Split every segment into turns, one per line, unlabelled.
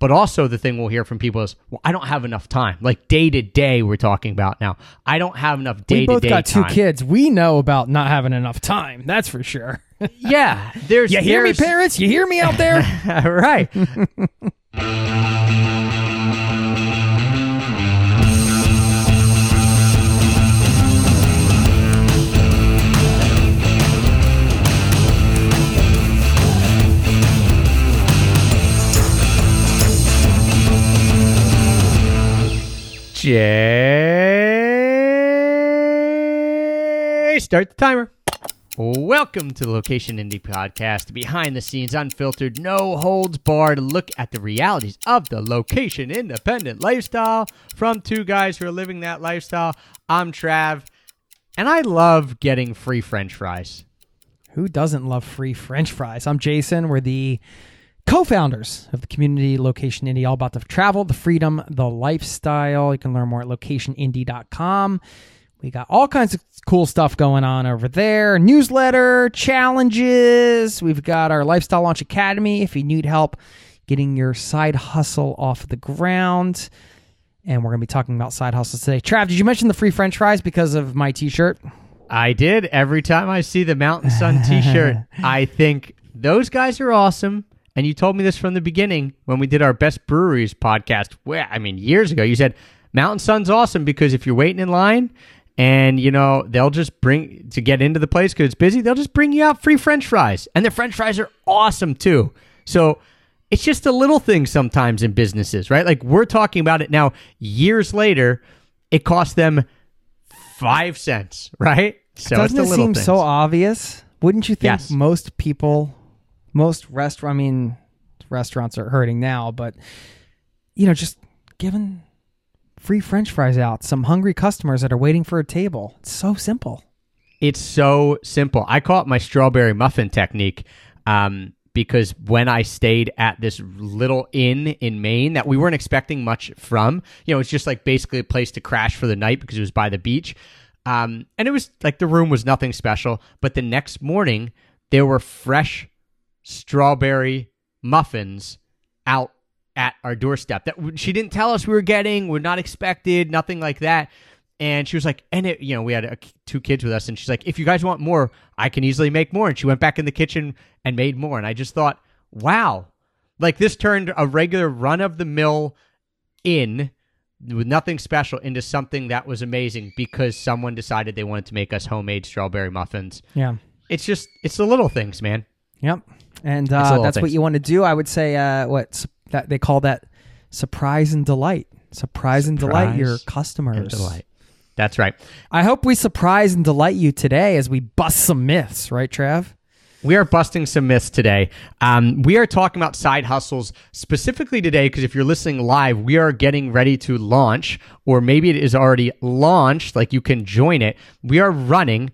But also, the thing we'll hear from people is, well, I don't have enough time. Like day to day, we're talking about now. I don't have enough day to day.
we both got two
time.
kids. We know about not having enough time. That's for sure.
Yeah, there's.
You hear me, parents? You hear me out there?
right. Jay, start the timer. Welcome to the Location Indie Podcast, behind the scenes, unfiltered, no holds barred look at the realities of the location independent lifestyle from two guys who are living that lifestyle. I'm Trav, and I love getting free French fries.
Who doesn't love free French fries? I'm Jason. We're the co-founders of the community Location Indie, all about the travel, the freedom, the lifestyle. You can learn more at locationindie.com. We got all kinds of cool stuff going on over there. Newsletter, challenges. We've got our Lifestyle Launch Academy if you need help getting your side hustle off the ground. And we're going to be talking about side hustles today. Trav, did you mention the free French fries because of my t-shirt?
I did. Every time I see the Mountain Sun t shirt, I think those guys are awesome. And you told me this from the beginning when we did our best breweries podcast. Well, I mean, years ago, you said Mountain Sun's awesome because if you're waiting in line and, you know, they'll just bring to get into the place because it's busy, they'll just bring you out free French fries. And the French fries are awesome too. So it's just a little thing sometimes in businesses, right? Like we're talking about it now years later. It cost them five cents, right? So
Doesn't
it's
it
little
seem
things.
so obvious? Wouldn't you think
Yes.
most people, most restaurant, I mean, restaurants are hurting now, but you know, just giving free French fries out, some hungry customers that are waiting for a table. It's so simple.
It's so simple. I call it my strawberry muffin technique um, because when I stayed at this little inn in Maine that we weren't expecting much from, you know, it's just like basically a place to crash for the night because it was by the beach. Um, and it was like the room was nothing special. But the next morning, there were fresh strawberry muffins out at our doorstep that she didn't tell us we were getting, we're not expected, nothing like that. And she was like, and it, you know, we had a, two kids with us, and she's like, if you guys want more, I can easily make more. And she went back in the kitchen and made more. And I just thought, wow, like this turned a regular run of the mill inn with nothing special into something that was amazing because someone decided they wanted to make us homemade strawberry muffins.
Yeah.
It's just, it's the little things, man.
Yep. And uh, that's what you want to do. I would say, uh, what that they call that surprise and delight. Surprise, and delight your customers.
Delight. That's right.
I hope we surprise and delight you today as we bust some myths, right, Trav?
We are busting some myths today. Um, we are talking about side hustles specifically today because if you're listening live, we are getting ready to launch, or maybe it is already launched, like you can join it. We are running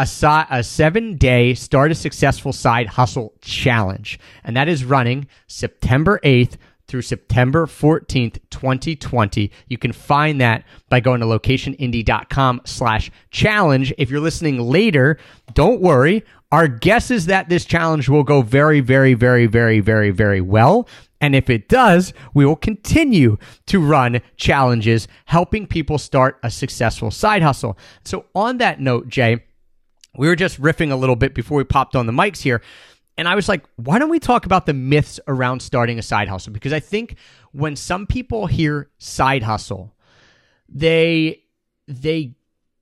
a, a seven day start a successful side hustle challenge, and that is running September 8th through September 14th, 2020. You can find that by going to locationindie.com slash challenge. If you're listening later, don't worry. Our guess is that this challenge will go very, very, very, very, very, very well. And if it does, we will continue to run challenges helping people start a successful side hustle. So on that note, Jay, we were just riffing a little bit before we popped on the mics here. And I was like, why don't we talk about the myths around starting a side hustle? Because I think when some people hear side hustle, they they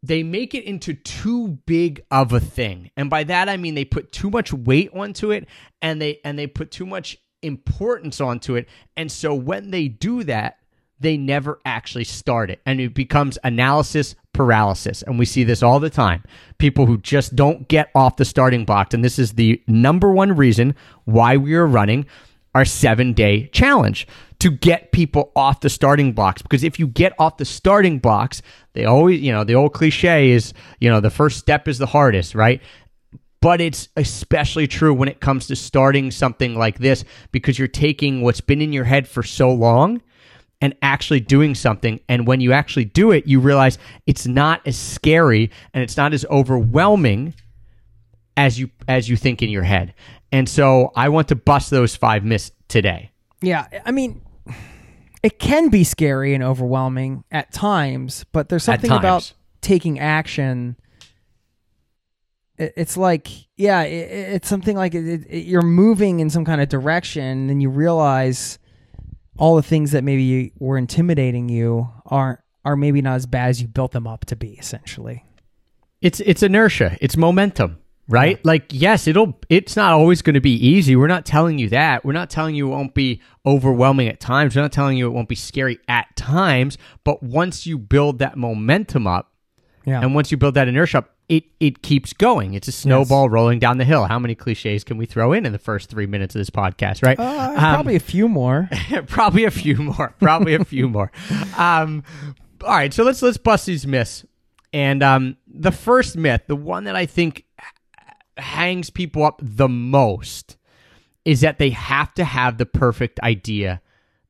they make it into too big of a thing. And by that I mean they put too much weight onto it and they and they put too much importance onto it. And so when they do that, they never actually start it. And it becomes analysis paralysis. And we see this all the time. People who just don't get off the starting blocks. And this is the number one reason why we are running our seven day challenge to get people off the starting blocks. Because if you get off the starting blocks, they always, you know, the old cliche is, you know, the first step is the hardest, right? But it's especially true when it comes to starting something like this because you're taking what's been in your head for so long and actually doing something. And when you actually do it, you realize it's not as scary and it's not as overwhelming as you as you think in your head. And so I want to bust those five myths today.
Yeah, I mean, it can be scary and overwhelming at times, but there's something about taking action. It's like, yeah, it's something like it, it, it- you're moving in some kind of direction, and you realize all the things that maybe were intimidating you aren't are maybe not as bad as you built them up to be. Essentially,
It's it's inertia. It's momentum, right? Like yes, it'll it's not always going to be easy. We're not telling you that. We're not telling you it won't be overwhelming at times. We're not telling you it won't be scary at times, but once you build that momentum up
yeah.
and once you build that inertia up, it it keeps going. It's a snowball rolling down the hill. How many clichés can we throw in in the first 3 minutes of this podcast, right?
Uh,
Um,
probably a few more.
probably a few more. Probably a few more. Um, all right, so let's let's bust these myths. And um, the first myth, the one that I think hangs people up the most, is that they have to have the perfect idea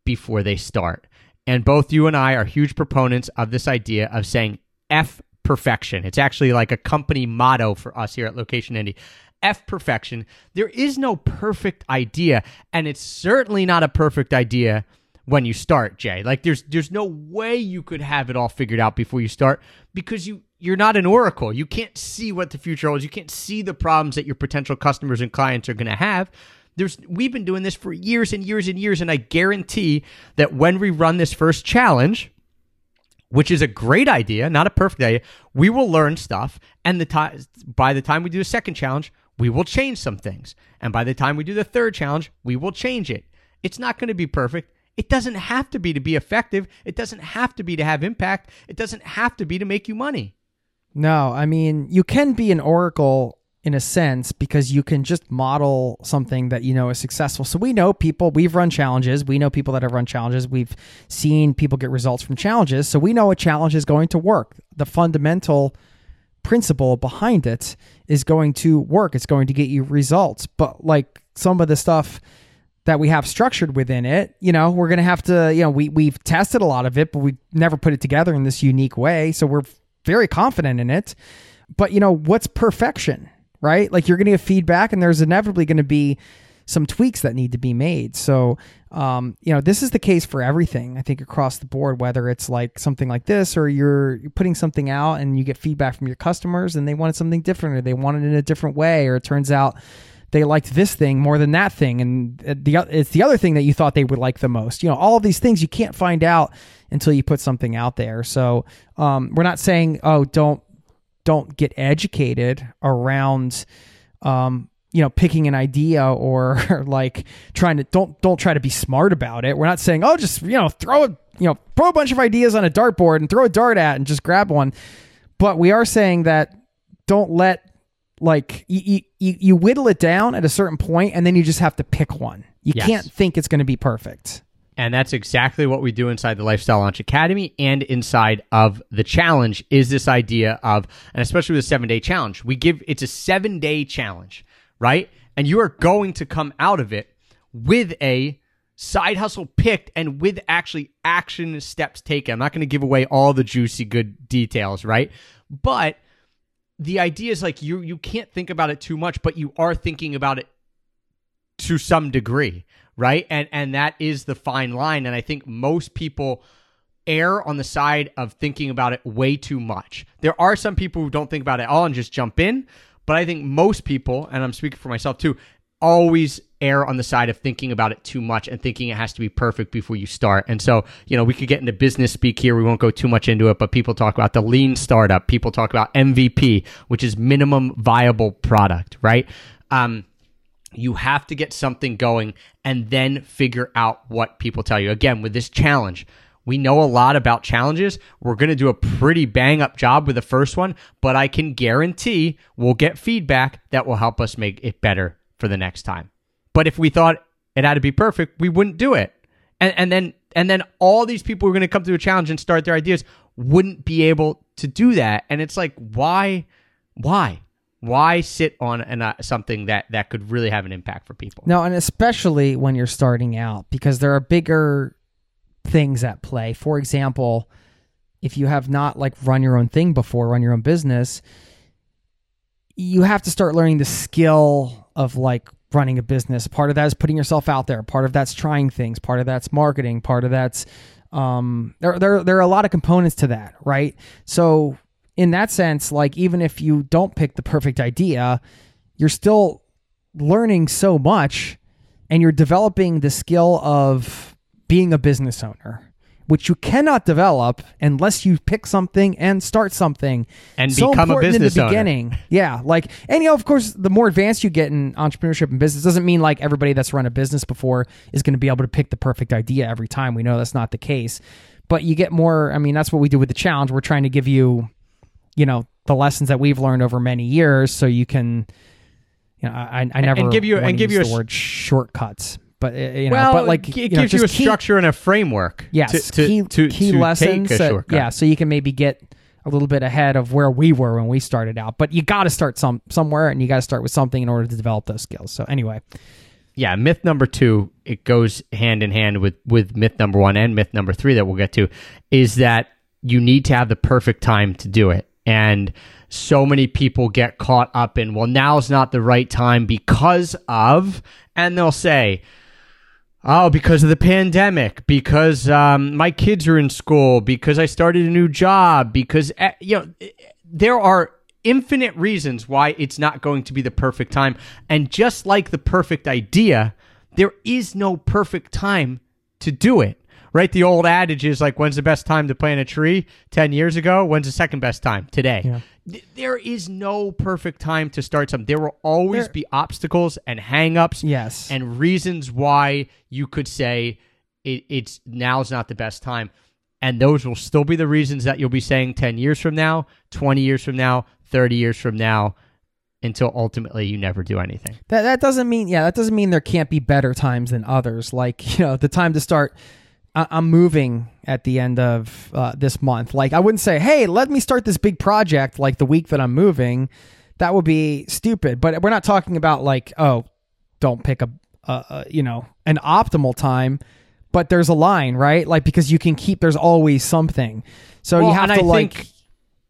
before they start. And both you and I are huge proponents of this idea of saying F perfection. It's actually like a company motto for us here at Location Indie. F perfection. There is no perfect idea, and it's certainly not a perfect idea when you start, Jay. Like there's there's no way you could have it all figured out before you start because you you're not an oracle. You can't see what the future holds. You can't see the problems that your potential customers and clients are going to have. There's we've been doing this for years and years and years and I guarantee that when we run this first challenge, which is a great idea, not a perfect idea. We will learn stuff, and the time by the time we do the second challenge, we will change some things, and by the time we do the third challenge, we will change it. It's not going to be perfect. It doesn't have to be to be effective. It doesn't have to be to have impact. It doesn't have to be to make you money.
No, I mean, you can be an oracle in a sense because you can just model something that you know is successful. So we know people, we've run challenges. We know people that have run challenges. We've seen people get results from challenges. So we know a challenge is going to work. The fundamental principle behind it is going to work. It's going to get you results. But like some of the stuff that we have structured within it, you know, we're going to have to, you know, we we've tested a lot of it, but we never put it together in this unique way. So we're very confident in it. But you know, what's perfection, right? Like you're going to get feedback and there's inevitably going to be some tweaks that need to be made. So, um, you know, this is the case for everything, I think, across the board, whether it's like something like this or you're, putting something out and you get feedback from your customers and they wanted something different or they wanted it in a different way, or it turns out they liked this thing more than that thing. And uh, the, it's the other thing that you thought they would like the most. You know, all of these things you can't find out until you put something out there. So, um, we're not saying, oh, don't, don't get educated around, um, you know picking an idea or like trying to don't don't try to be smart about it. We're not saying oh just you know throw a you know throw a bunch of ideas on a dartboard and throw a dart at and just grab one. But we are saying that don't let like you you, you whittle it down at a certain point and then you just have to pick one. You
Yes.
can't think it's going to be perfect
And that's exactly what we do inside the Lifestyle Launch Academy and inside of the challenge is this idea of, and especially with the seven day challenge, we give it's a seven day challenge, right? And you are going to come out of it with a side hustle picked and with actually action steps taken. I'm not going to give away all the juicy good details, right? But the idea is like you you can't think about it too much, but you are thinking about it to some degree, right? And and that is the fine line. And I think most people err on the side of thinking about it way too much. There are some people who don't think about it at all and just jump in, but I think most people, and I'm speaking for myself too, always err on the side of thinking about it too much and thinking it has to be perfect before you start. And so, you know, we could get into business speak here. We won't go too much into it, but people talk about the lean startup. People talk about MVP, which is minimum viable product, right? Um, you have to get something going and then figure out what people tell you. Again, with this challenge, we know a lot about challenges. We're going to do a pretty bang up job with the first one, but I can guarantee we'll get feedback that will help us make it better for the next time. But if we thought it had to be perfect, we wouldn't do it. And, and then and then all these people who are going to come to a challenge and start their ideas wouldn't be able to do that. And it's like, why, why, why sit on an, uh, something that that could really have an impact for people?
No, and especially when you're starting out, because there are bigger things at play. For example, if you have not like run your own thing before, run your own business, you have to start learning the skill of like running a business. Part of that is putting yourself out there. Part of that's trying things. Part of that's marketing. Part of that's um, there, there, there are a lot of components to that, right? So in that sense, like even if you don't pick the perfect idea, you're still learning so much and you're developing the skill of being a business owner which you cannot develop unless you pick something and start something.
And
so
become a business
in the
owner.
beginning. Yeah like and you know of course the more advanced you get in entrepreneurship and business doesn't mean like everybody that's run a business before is going to be able to pick the perfect idea every time. We know that's not the case. But you get more i mean that's what we do with the challenge. We're trying to give you you know the lessons that we've learned over many years so you can you know i, I never
give you- and give you a
word shortcuts but uh, you know
well,
but like
it
you know,
gives you a
keep-
structure and a framework.
Yes,
to,
key
to,
key
to
lessons. That- yeah, so you can maybe get a little bit ahead of where we were when we started out. But you got to start some somewhere, and you got to start with something in order to develop those skills. So anyway,
yeah, myth number two, it goes hand in hand with with myth number one and myth number three that we'll get to, is that you need to have the perfect time to do it. And so many people get caught up in, well, now's not the right time because of, and they'll say, Oh, because of the pandemic, because um, my kids are in school, because I started a new job, because eh, you know eh, there are infinite reasons why it's not going to be the perfect time. And just like the perfect idea, there is no perfect time to do it. Right? The old adage is like, when's the best time to plant a tree? 10 years ago. When's the second best time? Today. Th- There is no perfect time to start something. There will always
There-
be obstacles and hangups
yes,
and reasons why you could say it, it's now's not the best time. And those will still be the reasons that you'll be saying 10 years from now, 20 years from now, 30 years from now, until ultimately you never do anything.
that that doesn't mean yeah that doesn't mean there can't be better times than others. Like you know the time to start. I'm moving at the end of uh, this month. Like I wouldn't say, hey, let me start this big project like the week that I'm moving. That would be stupid. But we're not talking about like, oh, don't pick a, a you know an optimal time. But there's a line, right? Like because you can keep. There's always something. So
Well,
you have to
I
like.
think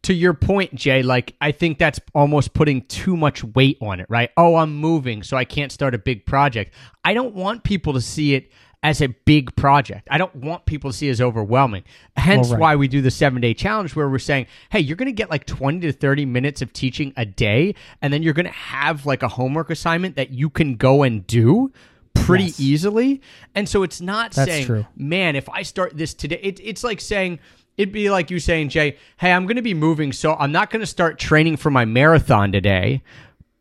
to your point, Jay, like I think that's almost putting too much weight on it, right? Oh, I'm moving, so I can't start a big project. I don't want people to see it as a big project. I don't want people to see it as overwhelming. Hence
Well, right.
why we do the seven day challenge where we're saying, hey, you're gonna get like 20 to 30 minutes of teaching a day, and then you're gonna have like a homework assignment that you can go and do pretty
Yes.
easily. And so it's not
That's
saying,
true.
man, if I start this today, it, it's like saying, it'd be like you saying, Jay, hey, I'm going to be moving, so I'm not going to start training for my marathon today.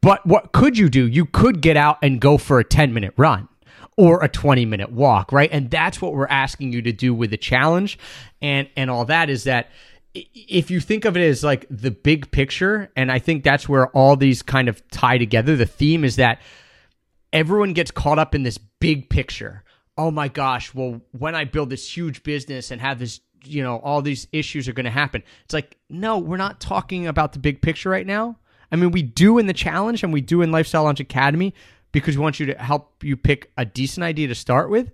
But what could you do? You could get out and go for a 10 minute run or a 20 minute walk, right? And that's what we're asking you to do with the challenge and and all that is that if you think of it as like the big picture and I think that's where all these kind of tie together, the theme is that everyone gets caught up in this big picture. Oh my gosh, well, when I build this huge business and have this, you know, all these issues are going to happen. It's like, no, we're not talking about the big picture right now. I mean, we do in the challenge and we do in Lifestyle Launch Academy because we want you to help you pick a decent idea to start with.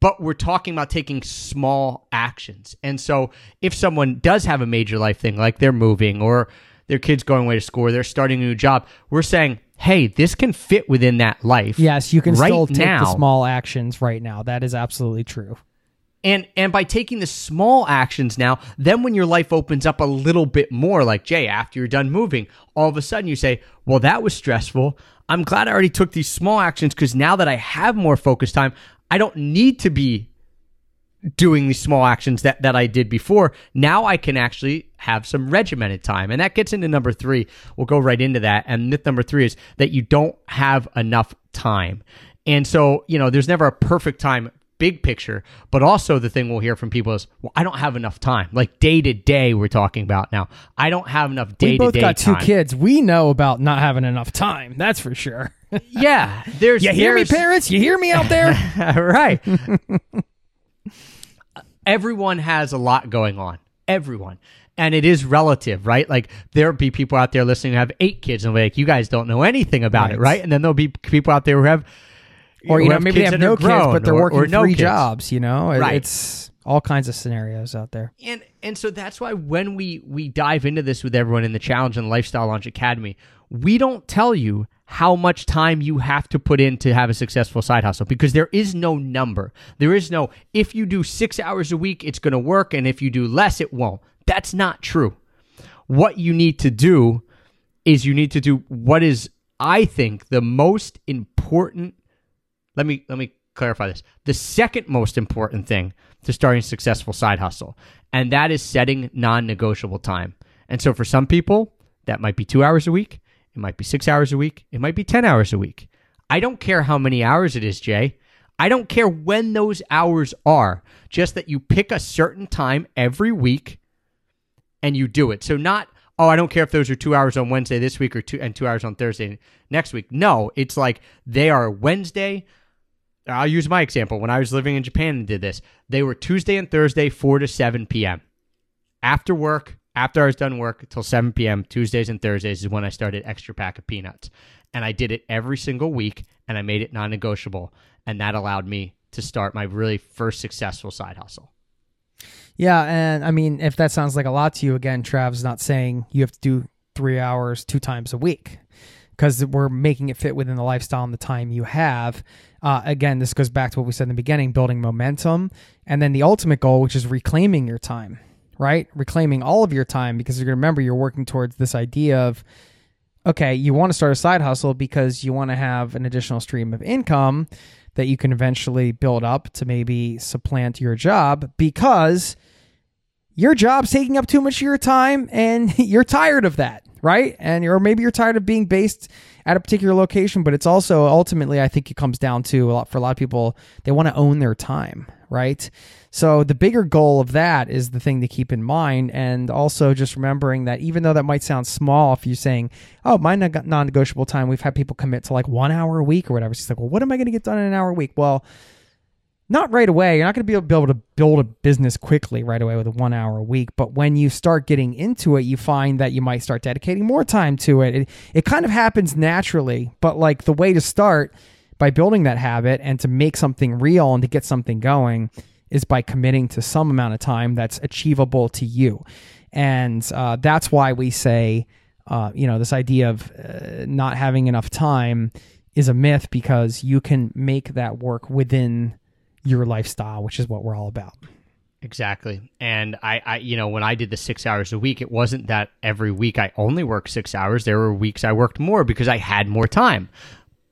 But we're talking about taking small actions. And so if someone does have a major life thing, like they're moving or their kid's going away to school, or they're starting a new job, we're saying, hey, this can fit within that life.
yes, you can
right
still take
now.
the small actions right now. That is absolutely true.
And and by taking the small actions now, then when your life opens up a little bit more, like Jay, after you're done moving, all of a sudden you say, Well, that was stressful. I'm glad I already took these small actions because now that I have more focus time, I don't need to be doing these small actions that, that I did before. Now I can actually have some regimented time. And that gets into number three. We'll go right into that. And myth number three is that you don't have enough time. And so, you know, there's never a perfect time big picture, but also the thing we'll hear from people is, well, I don't have enough time. Like day to day, we're talking about now. I don't have enough day to day.
We both got two
time.
kids. We know about not having enough time. That's for sure.
Yeah, there's
you hear me, parents? You hear me out there?
right. Everyone has a lot going on. Everyone. And it is relative, right? Like there'll be people out there listening who have eight kids and be like, you guys don't know anything about it,
Right.
right? And then there'll be people out there who have
or you know, maybe they have no
are
kids,
grown
but they're
or-
working
or no
three
kids.
jobs. You know, It-
Right.
it's all kinds of scenarios out there.
and and so that's why when we we dive into this with everyone in the challenge and lifestyle launch academy we don't tell you how much time you have to put in to have a successful side hustle because there is no number. There is no, if you do six hours a week, it's going to work. And if you do less, it won't. That's not true. What you need to do is you need to do what is, I think, the most important. Let me, let me clarify this. The second most important thing to starting a successful side hustle, and that is setting non negotiable time. And so for some people, that might be two hours a week. It might be six hours a week. It might be 10 hours a week. I don't care how many hours it is, Jay. I don't care when those hours are, just that you pick a certain time every week and you do it. So, not, oh, I don't care if those are two hours on Wednesday this week or two and two hours on Thursday next week. No, it's like they are Wednesday. I'll use my example. When I was living in Japan and did this, they were Tuesday and Thursday, 4 to 7 p.m. After work, after I was done work until 7 p.m. Tuesdays and Thursdays is when I started Extra Pack of Peanuts. And I did it every single week and I made it non negotiable. And that allowed me to start my really first successful side hustle.
Yeah. And I mean, if that sounds like a lot to you, again, Trav's not saying you have to do three hours two times a week because we're making it fit within the lifestyle and the time you have. Uh, again, this goes back to what we said in the beginning building momentum. And then the ultimate goal, which is reclaiming your time right? Reclaiming all of your time because you're going to remember you're working towards this idea of, okay, you want to start a side hustle because you want to have an additional stream of income that you can eventually build up to maybe supplant your job because your job's taking up too much of your time and you're tired of that, right? And or maybe you're tired of being based at a particular location, but it's also ultimately I think it comes down to a lot for a lot of people they want to own their time, right? So the bigger goal of that is the thing to keep in mind, and also just remembering that even though that might sound small, if you're saying, "Oh, my non-negotiable time," we've had people commit to like one hour a week or whatever. It's like, well, what am I going to get done in an hour a week? Well, not right away. You're not going to be able to build a business quickly right away with a one hour a week. But when you start getting into it, you find that you might start dedicating more time to it. It, it kind of happens naturally. But like the way to start by building that habit and to make something real and to get something going is by committing to some amount of time that's achievable to you. And uh, that's why we say, uh, you know, this idea of uh, not having enough time is a myth because you can make that work within your lifestyle, which is what we're all about.
Exactly. And I, I, you know, when I did the six hours a week, it wasn't that every week I only worked six hours. There were weeks I worked more because I had more time.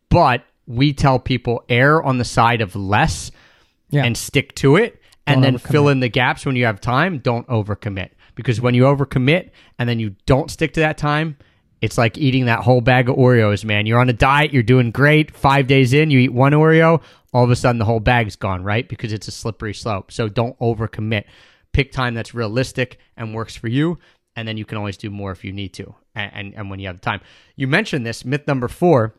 But we tell people err on the side of less yeah. and stick to it and don't then fill in the gaps when you have time. Don't overcommit because when you overcommit and then you don't stick to that time, it's like eating that whole bag of Oreos, man. You're on a diet, you're doing great. Five days in, you eat one Oreo, all of a sudden the whole bag's gone, right? Because it's a slippery slope. So don't overcommit. Pick time that's realistic and works for you, and then you can always do more if you need to, and, and, and when you have the time. You mentioned this myth number four.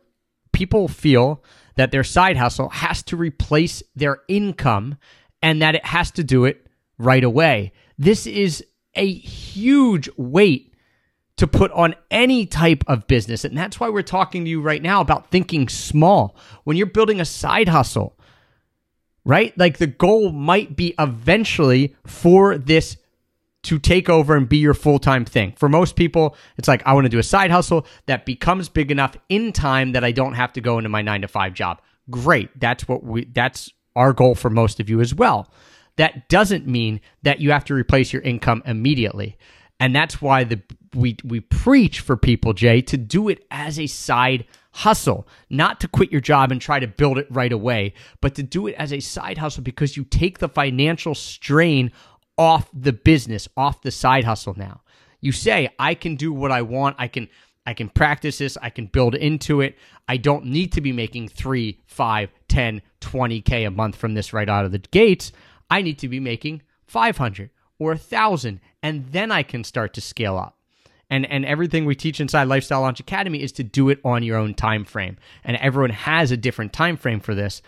People feel that their side hustle has to replace their income and that it has to do it right away. This is a huge weight to put on any type of business. And that's why we're talking to you right now about thinking small. When you're building a side hustle, right? Like the goal might be eventually for this to take over and be your full time thing. For most people, it's like, I want to do a side hustle that becomes big enough in time that I don't have to go into my nine to five job. Great. That's what we, that's our goal for most of you as well. That doesn't mean that you have to replace your income immediately. And that's why the we we preach for people, Jay, to do it as a side hustle, not to quit your job and try to build it right away, but to do it as a side hustle because you take the financial strain off the business, off the side hustle now. You say, I can do what I want. I can I can practice this. I can build into it. I don't need to be making three, five, 10, 20K a month from this right out of the gates. I need to be making 500 or a thousand, and then I can start to scale up. And, and everything we teach inside Lifestyle Launch Academy is to do it on your own time frame. And everyone has a different time frame for this.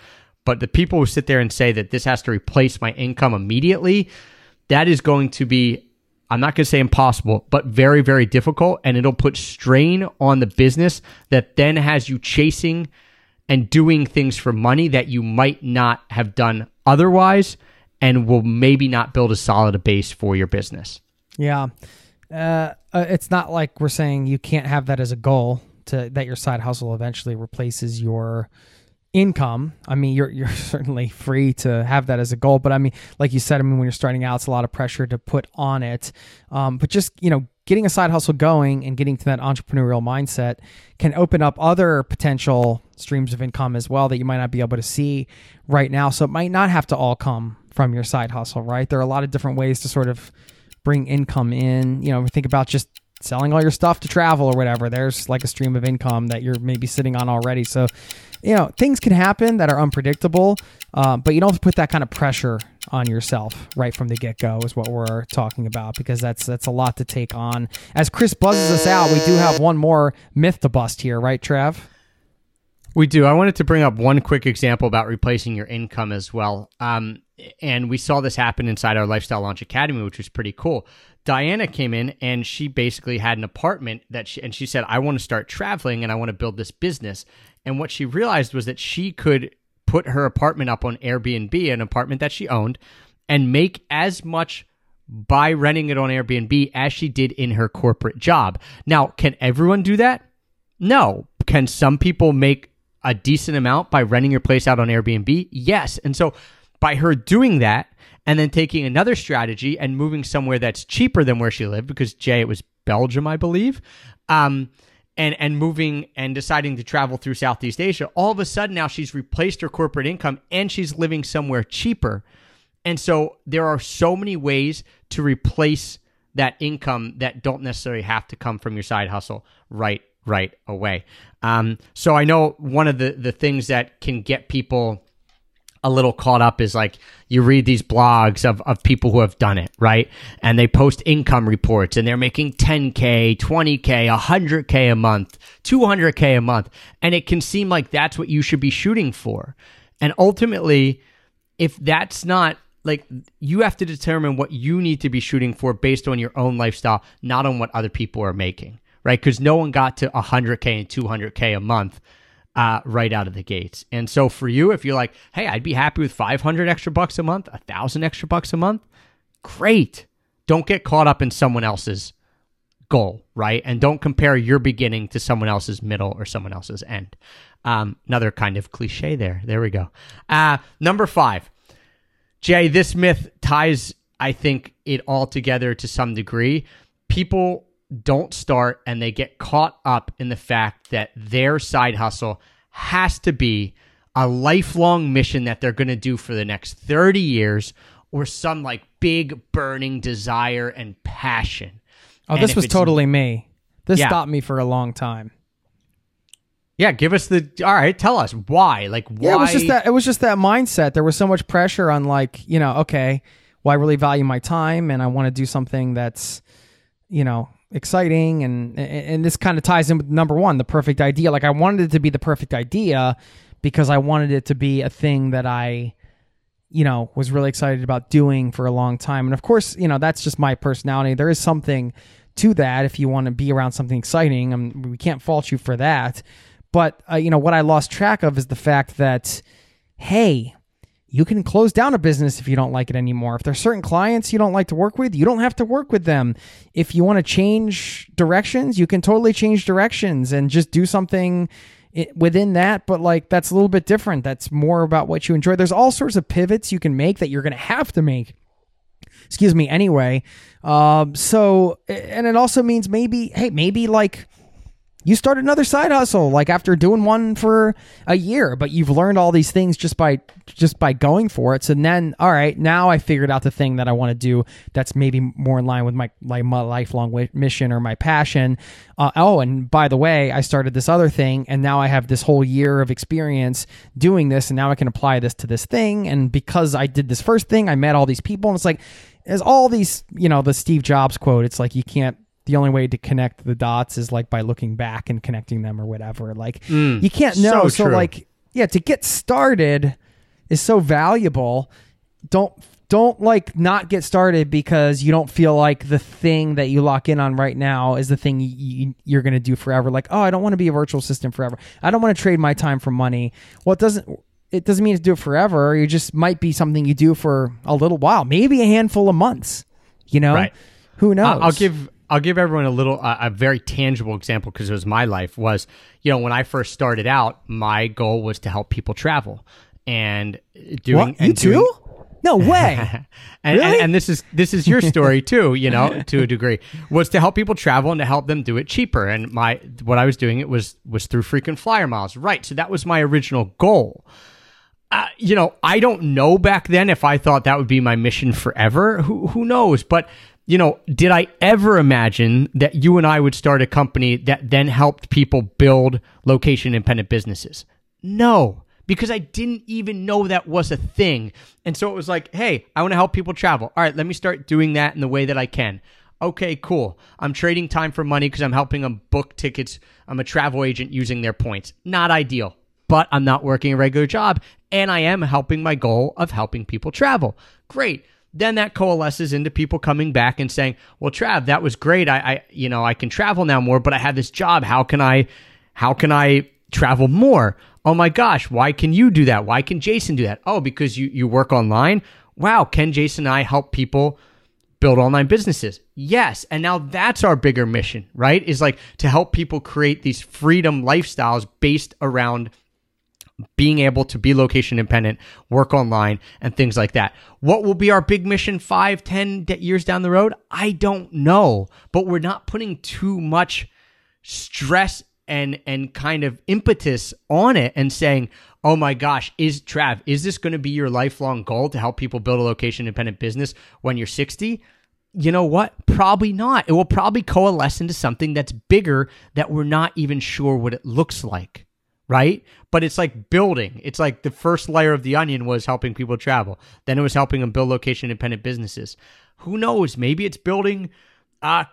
But the people who sit there and say that this has to replace my income immediately, that is going to be I'm not going to say impossible, but very, very difficult. And it'll put strain on the business that then has you chasing and doing things for money that you might not have done otherwise and will maybe not build a solid base for your business.
Yeah. Uh, uh, it's not like we're saying you can't have that as a goal, to that your side hustle eventually replaces your income. I mean, you're you're certainly free to have that as a goal, but I mean, like you said, I mean, when you're starting out, it's a lot of pressure to put on it. Um, but just you know, getting a side hustle going and getting to that entrepreneurial mindset can open up other potential streams of income as well that you might not be able to see right now. So it might not have to all come from your side hustle, right? There are a lot of different ways to sort of bring income in. You know, think about just selling all your stuff to travel or whatever. There's like a stream of income that you're maybe sitting on already. So, you know, things can happen that are unpredictable, uh, but you don't have to put that kind of pressure on yourself right from the get go. Is what we're talking about because that's that's a lot to take on. As Chris buzzes us out, we do have one more myth to bust here, right, Trav?
We do. I wanted to bring up one quick example about replacing your income as well. Um, and we saw this happen inside our Lifestyle Launch Academy, which was pretty cool. Diana came in and she basically had an apartment that she and she said, I want to start traveling and I want to build this business. And what she realized was that she could put her apartment up on Airbnb, an apartment that she owned, and make as much by renting it on Airbnb as she did in her corporate job. Now, can everyone do that? No. Can some people make a decent amount by renting your place out on Airbnb? Yes. And so by her doing that and then taking another strategy and moving somewhere that's cheaper than where she lived, because Jay, it was Belgium, I believe. Um, and and moving and deciding to travel through Southeast Asia, all of a sudden now she's replaced her corporate income and she's living somewhere cheaper. And so there are so many ways to replace that income that don't necessarily have to come from your side hustle right right away. Um, so I know one of the the things that can get people a little caught up is like you read these blogs of, of people who have done it, right? And they post income reports and they're making 10K, 20K, 100K a month, 200K a month. And it can seem like that's what you should be shooting for. And ultimately, if that's not like you have to determine what you need to be shooting for based on your own lifestyle, not on what other people are making, right? Because no one got to 100K and 200K a month uh, right out of the gates. And so for you, if you're like, hey, I'd be happy with 500 extra bucks a month, a thousand extra bucks a month, great. Don't get caught up in someone else's goal, right? And don't compare your beginning to someone else's middle or someone else's end. Um, another kind of cliche there. There we go. Uh, number five, Jay, this myth ties, I think, it all together to some degree. People don't start and they get caught up in the fact that their side hustle has to be a lifelong mission that they're going to do for the next 30 years or some like big burning desire and passion.
Oh,
And
this was totally me. This
Yeah.
stopped me for a long time.
Yeah, give us the all right, tell us why. Like why
Yeah, it was just that it was just that mindset. There was so much pressure on like, you know, okay, well I really value my time and I want to do something that's, you know, exciting and and this kind of ties in with number 1, the perfect idea. Like I wanted it to be the perfect idea because I wanted it to be a thing that I you know, was really excited about doing for a long time. And of course, you know, that's just my personality. There is something to that if you want to be around something exciting. I mean, we can't fault you for that. But, uh, you know, what I lost track of is the fact that, hey, you can close down a business if you don't like it anymore. If there's certain clients you don't like to work with, you don't have to work with them. If you want to change directions, you can totally change directions and just do something within that. But like that's a little bit different. That's more about what you enjoy. There's all sorts of pivots you can make that you're going to have to make excuse me anyway um so and it also means maybe hey maybe like you start another side hustle like after doing one for a year but you've learned all these things just by just by going for it. So then all right now i figured out the thing that i want to do that's maybe more in line with my like my lifelong mission or my passion. Uh, oh and by the way i started this other thing and now i have this whole year of experience doing this and now i can apply this to this thing. And because i did this first thing i met all these people and it's like there's all these you know the steve jobs quote it's like you can't the only way to connect the dots is like by looking back and connecting them or whatever. Like you can't know.
so
So, like yeah, to get started is so valuable. Don't don't like not get started because you don't feel like the thing that you lock in on right now is the thing you, you're going to do forever. Like, oh, I don't want to be a virtual assistant forever. I don't want to trade my time for money. Well, it doesn't. It doesn't mean to do it forever. You just might be something you do for a little while, maybe a handful of months. You know,
Right.
who knows?
I'll give I'll give everyone a little, uh, a very tangible example because it was my life. Was you know when I first started out, my goal was to help people travel and doing.
What?
and
You
doing-
too? No way.
and, and,
Really?
and this is this is your story too, you know, to a degree, was to help people travel and to help them do it cheaper. And my what I was doing it was was through frequent flyer miles, right? So that was my original goal. Uh, you know, I don't know back then if I thought that would be my mission forever. Who who knows? But you know, did I ever imagine that you and I would start a company that then helped people build location independent businesses? No, because I didn't even know that was a thing. And so it was like, hey, I want to help people travel. All right, let me start doing that in the way that I can. Okay, cool. I'm trading time for money because I'm helping them book tickets. I'm a travel agent using their points. Not ideal, but I'm not working a regular job and I am helping my goal of helping people travel. Great. Then that coalesces into people coming back and saying, "Well, Trav, that was great. I, I you know, I can travel now more, but I have this job. How can I how can I travel more? Oh my gosh, why can you do that? Why can Jason do that? Oh, because you, you work online? Wow, can Jason and I help people build online businesses? Yes. And now that's our bigger mission, right? Is like to help people create these freedom lifestyles based around being able to be location independent, work online, and things like that. What will be our big mission five, ten years down the road? I don't know, but we're not putting too much stress and and kind of impetus on it and saying, "Oh my gosh, is Trav, is this going to be your lifelong goal to help people build a location independent business when you're 60?" You know what? Probably not. It will probably coalesce into something that's bigger that we're not even sure what it looks like right? But it's like building. It's like the first layer of the onion was helping people travel. Then it was helping them build location independent businesses. Who knows? Maybe it's building uh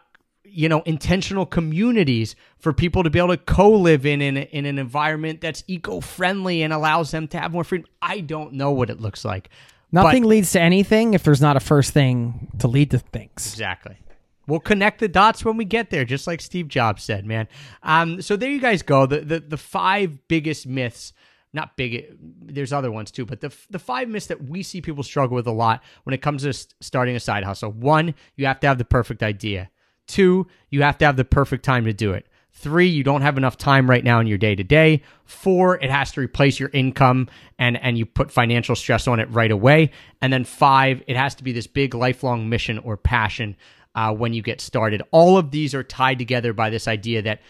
you know intentional communities for people to be able to co-live in in, in an environment that's eco-friendly and allows them to have more freedom. I don't know what it looks like. But-
Nothing leads to anything if there's not a first thing to lead to things.
Exactly. We'll connect the dots when we get there, just like Steve Jobs said, man. Um, so there you guys go. The, the the five biggest myths, not big. There's other ones too, but the the five myths that we see people struggle with a lot when it comes to starting a side hustle. One, you have to have the perfect idea. Two, you have to have the perfect time to do it. Three, you don't have enough time right now in your day to day. Four, it has to replace your income and, and you put financial stress on it right away. And then five, it has to be this big lifelong mission or passion uh, when you get started. All of these are tied together by this idea that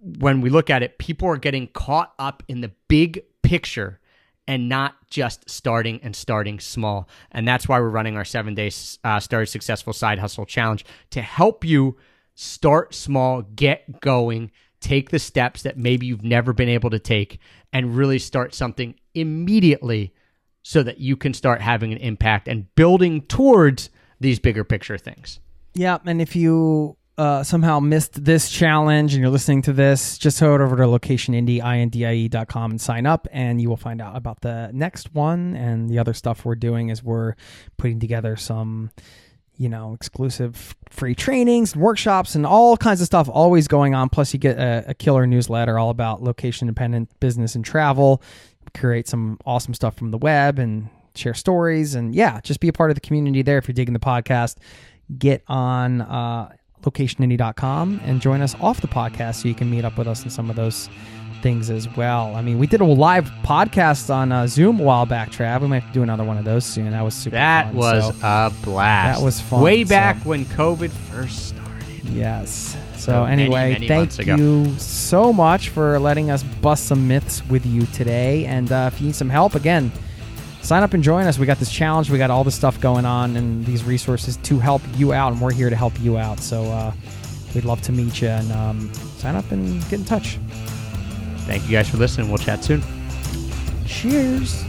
when we look at it, people are getting caught up in the big picture and not just starting and starting small. And that's why we're running our seven day uh, Start Successful Side Hustle Challenge to help you start small, get going, take the steps that maybe you've never been able to take, and really start something immediately so that you can start having an impact and building towards these bigger picture things.
Yeah, and if you uh, somehow missed this challenge and you're listening to this, just head over to locationindie.com and sign up, and you will find out about the next one and the other stuff we're doing. Is we're putting together some, you know, exclusive free trainings, and workshops, and all kinds of stuff always going on. Plus, you get a, a killer newsletter all about location independent business and travel. Create some awesome stuff from the web and share stories, and yeah, just be a part of the community there. If you're digging the podcast, get on. Uh, locationindie.com and join us off the podcast so you can meet up with us in some of those things as well. I mean, we did a live podcast on uh, Zoom a while back, Trav. We might have to do another one of those soon. That was super
That
fun,
was
so-
a blast.
That was fun,
Way
so-
back when COVID first started.
yes.
So
So anyway,
many
thank you so much for letting us bust some myths with you today. And uh, if you need some help, again, sign up and join us. We got this challenge. We got all this stuff going on and these resources to help you out, and we're here to help you out. So uh, we'd love to meet you and um, sign up and get in touch.
Thank you guys for listening. We'll chat soon.
Cheers.